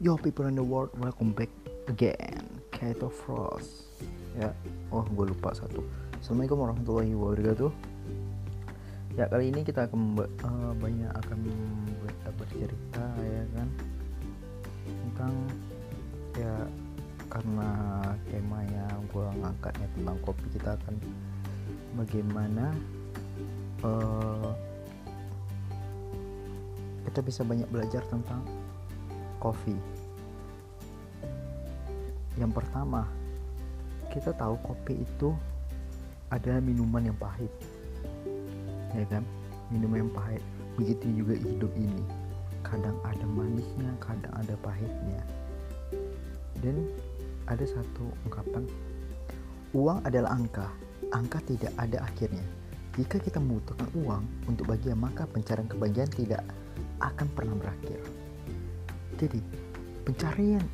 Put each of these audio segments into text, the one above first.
Yo people in the world, welcome back again. Kato Frost. Ya, oh gue lupa satu. Assalamualaikum warahmatullahi wabarakatuh. Ya kali ini kita akan uh, banyak akan bercerita ya kan? Tentang ya karena tema yang gue ngangkatnya tentang kopi kita akan bagaimana uh, kita bisa banyak belajar tentang kopi. Yang pertama, kita tahu kopi itu adalah minuman yang pahit. Ya kan? Minuman yang pahit. Begitu juga hidup ini. Kadang ada manisnya, kadang ada pahitnya. Dan ada satu ungkapan, uang adalah angka. Angka tidak ada akhirnya. Jika kita membutuhkan uang untuk bagian maka pencarian kebahagiaan tidak akan pernah berakhir jadi pencarian.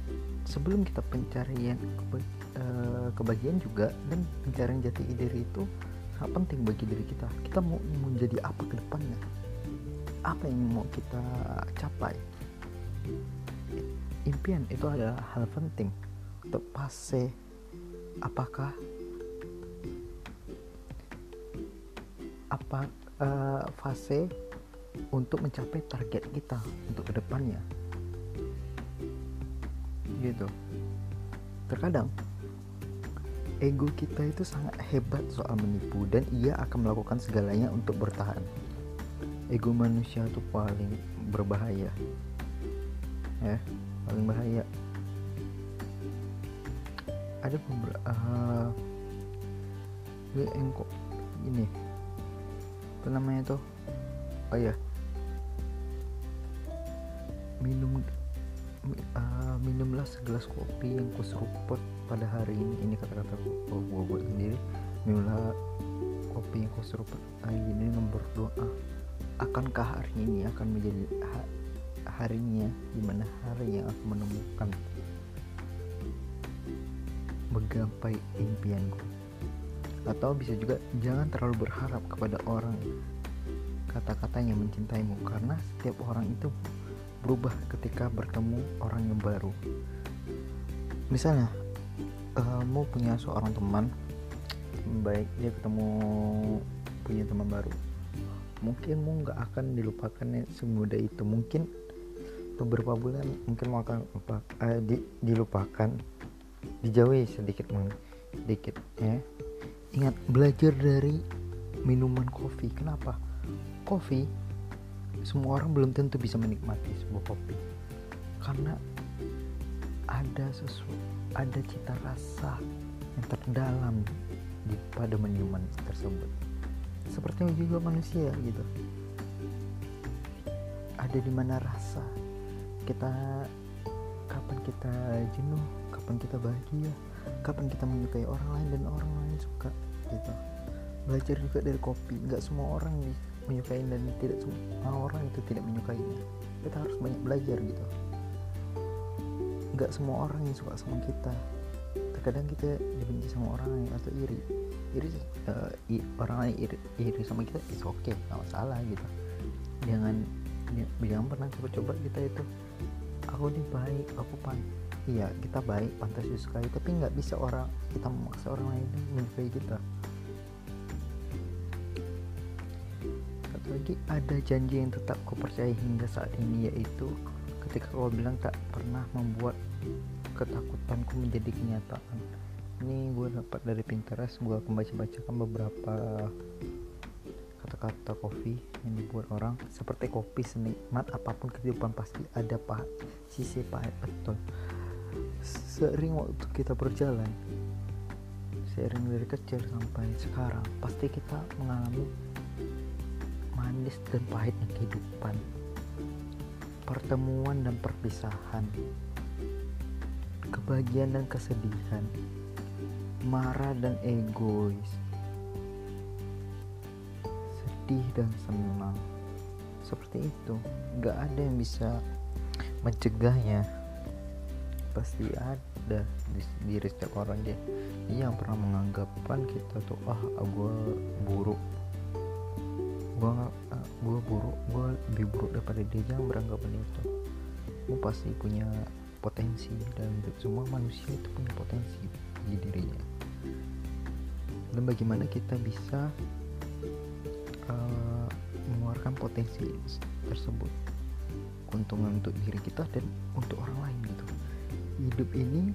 Sebelum kita pencarian keba, uh, kebahagiaan juga dan pencarian jati diri itu sangat penting bagi diri kita. Kita mau menjadi apa ke depannya? Apa yang mau kita capai? Impian itu adalah hal penting untuk fase apakah apa uh, fase untuk mencapai target kita untuk ke depannya gitu. Terkadang ego kita itu sangat hebat soal menipu dan ia akan melakukan segalanya untuk bertahan. Ego manusia itu paling berbahaya. Ya paling bahaya. Ada beberapa uh, engkau ini apa namanya tuh oh ya minum uh, minumlah segelas kopi yang kuseruput pada hari ini. Ini kata-kata gue buat sendiri. Minumlah kopi yang kuseruput hari ini dan berdoa. Akankah hari ini akan menjadi ha harinya? Di mana hari yang akan menemukan menggapai impianku? Atau bisa juga jangan terlalu berharap kepada orang kata-kata yang mencintaimu. Karena setiap orang itu berubah ketika bertemu orang yang baru. Misalnya uh, mau punya seorang teman baik dia ketemu punya teman baru. Mungkin mau nggak akan dilupakan semudah itu. Mungkin beberapa bulan mungkin mau akan lupa, uh, di, dilupakan. Dijauhi sedikit sedikit ya. Ingat belajar dari minuman kopi. Kenapa? Kopi semua orang belum tentu bisa menikmati sebuah kopi. Karena ada sesuatu ada cita rasa yang terdalam di pada minuman tersebut. Seperti juga manusia gitu. Ada di mana rasa kita kapan kita jenuh kapan kita bahagia kapan kita menyukai orang lain dan orang lain suka gitu. Belajar juga dari kopi. Nggak semua orang nih menyukai dan tidak semua orang itu tidak menyukainya. Kita harus banyak belajar gitu. Nggak semua orang yang suka sama kita. Terkadang kita dibenci sama orang lain atau iri. Iri uh, i, orang lain iri, iri sama kita itu oke okay, nggak masalah gitu. Jangan jangan pernah coba-coba kita itu. Aku ini baik aku pan iya kita baik pantas disukai tapi nggak bisa orang kita memaksa orang lain menyukai kita lagi ada janji yang tetap kau percaya hingga saat ini yaitu ketika kau bilang tak pernah membuat ketakutanku menjadi kenyataan. Ini gue dapat dari Pinterest gue akan baca-bacakan beberapa kata-kata kopi yang dibuat orang. Seperti kopi senikmat apa pun kehidupan pasti ada pahit sisi pahit betul. Sering waktu kita berjalan sering dari kecil sampai sekarang pasti kita mengalami manis dan pahitnya kehidupan. Pertemuan dan perpisahan. Kebahagiaan dan kesedihan. Marah dan egois. Sedih dan senang. Seperti itu. Nggak ada yang bisa mencegahnya. Pasti ada di diri setiap orang dia. Yang pernah menganggapkan kita tuh ah gue buruk. Gue gue buruk gue lebih buruk daripada dia jangan beranggapan itu gue pasti punya potensi hidup semua manusia itu punya potensi di dirinya. Dan bagaimana kita bisa uh, mengeluarkan potensi tersebut? Keuntungan untuk diri kita dan untuk orang lain gitu. Hidup ini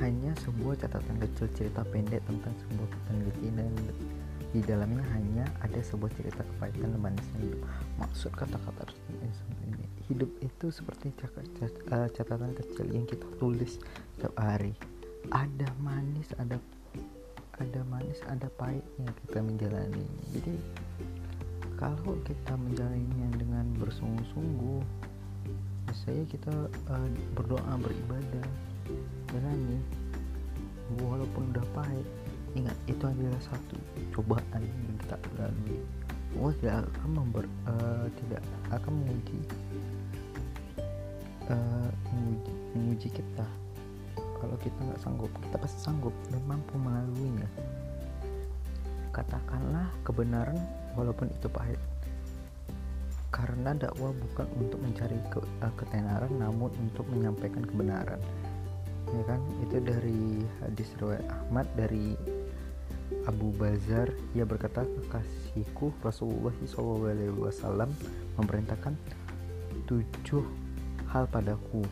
hanya sebuah catatan kecil cerita pendek tentang sebuah penelitian dan di dalamnya hanya ada sebuah cerita kepahitan dan manisnya hidup. Maksud kata-kata ini hidup itu seperti eh, catatan kecil yang kita tulis setiap hari. Ada manis ada ada manis ada pahitnya kita menjalani. Jadi kalau kita menjalaninya dengan bersungguh-sungguh saya kita uh, berdoa beribadah jalani walaupun udah pahit ingat itu adalah satu cobaan yang kita lalui Allah tidak akan member, uh, tidak akan menguji uh, menguji, menguji kita. Kalau kita nggak sanggup kita pasti sanggup. Dan mampu melaluinya. Katakanlah kebenaran walaupun itu pahit. Karena dakwah bukan untuk mencari ke, uh, ketenaran namun untuk menyampaikan kebenaran. Ya kan? Itu dari hadis riwayat Ahmad dari Abu Bazar ia berkata kekasihku Rasulullah SAW memerintahkan tujuh hal padaku.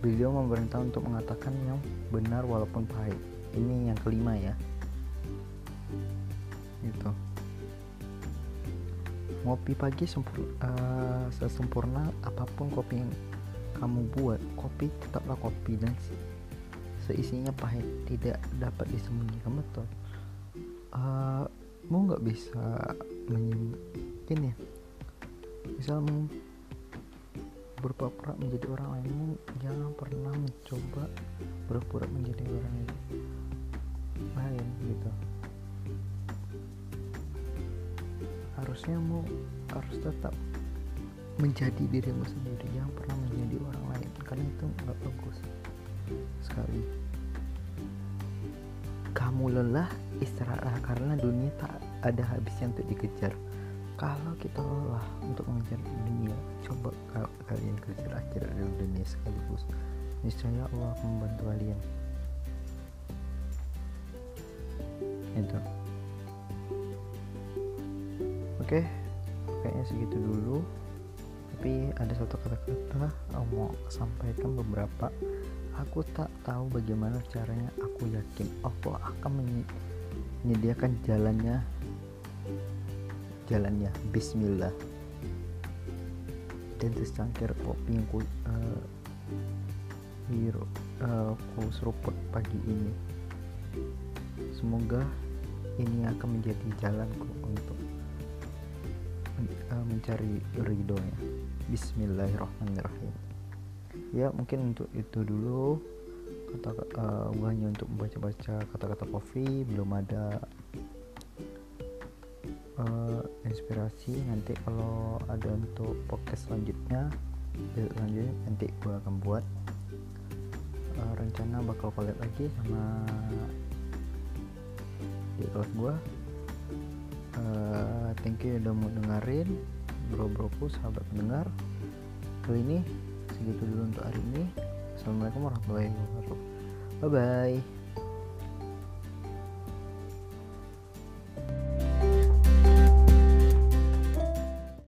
Beliau memerintah untuk mengatakan yang benar walaupun pahit. Ini yang kelima ya. Gitu ngopi pagi sempur, uh, sesempurna apa pun kopi yang kamu buat kopi tetaplah kopi dan seisinya pahit tidak dapat disembunyikan. Betul uh, mau nggak bisa menyembuhkan ya? Misal mau berpura-pura menjadi orang lain jangan pernah mencoba berpura menjadi orang lain. Gitu. Harusnya mau harus tetap menjadi dirimu sendiri yang pernah menjadi orang lain. Karena itu nggak bagus sekali kamu lelah istirahatlah karena dunia tak ada habisnya untuk dikejar. Kalau kita lelah untuk mengejar dunia coba kalian kejar akhir dari dunia sekaligus. Niscaya Allah membantu kalian. Itu. Oke kayaknya segitu dulu. Tapi ada satu kata-kata mau sampaikan beberapa aku tak tahu bagaimana caranya aku yakin Allah akan menyediakan jalannya. Jalannya. Bismillah. Dan secangkir kopi yang ku uh, hero, uh, ku seruput pagi ini. Semoga ini akan menjadi jalanku untuk uh, mencari ridhonya. Bismillahirrahmanirrahim ya mungkin untuk itu dulu. Kata uh, hanya untuk membaca-baca kata-kata kopi belum ada uh, inspirasi. Nanti kalau ada untuk podcast selanjutnya selanjutnya nanti gue akan buat. Uh, rencana bakal collab lagi sama di kelas gue uh, thank you udah mau dengerin. Bro-broku sahabat pendengar. Kali ini segitu dulu untuk hari ini. Assalamualaikum warahmatullahi wabarakatuh. Bye bye